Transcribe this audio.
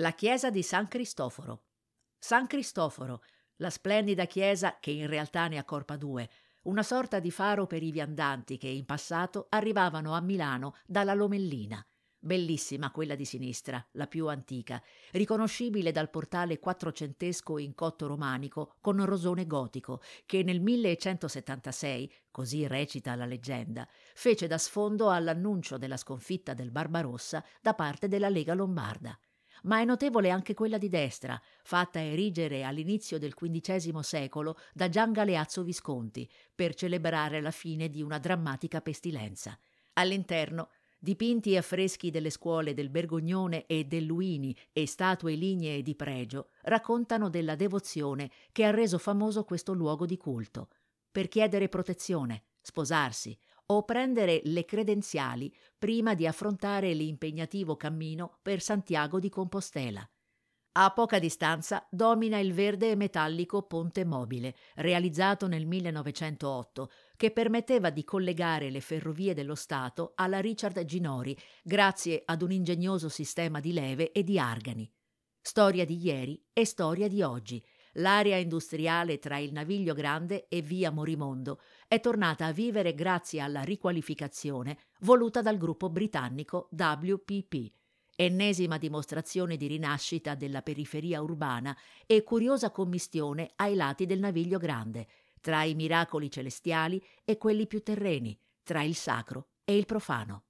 La chiesa di San Cristoforo. San Cristoforo, la splendida chiesa che in realtà ne accorpa due, una sorta di faro per i viandanti che in passato arrivavano a Milano dalla Lomellina. Bellissima quella di sinistra, la più antica, riconoscibile dal portale quattrocentesco in cotto romanico con rosone gotico, che nel 1176, così recita la leggenda, fece da sfondo all'annuncio della sconfitta del Barbarossa da parte della Lega Lombarda ma è notevole anche quella di destra, fatta erigere all'inizio del XV secolo da Gian Galeazzo Visconti per celebrare la fine di una drammatica pestilenza. All'interno dipinti e affreschi delle scuole del Bergognone e del Luini e statue lignee di pregio raccontano della devozione che ha reso famoso questo luogo di culto. Per chiedere protezione, sposarsi o prendere le credenziali prima di affrontare l'impegnativo cammino per Santiago di Compostela. A poca distanza domina il verde e metallico ponte mobile, realizzato nel 1908, che permetteva di collegare le ferrovie dello Stato alla Richard Ginori grazie ad un ingegnoso sistema di leve e di argani. Storia di ieri e storia di oggi, l'area industriale tra il Naviglio Grande e via Morimondo è tornata a vivere grazie alla riqualificazione voluta dal gruppo britannico WPP, ennesima dimostrazione di rinascita della periferia urbana e curiosa commistione ai lati del Naviglio Grande, tra i miracoli celestiali e quelli più terreni, tra il sacro e il profano.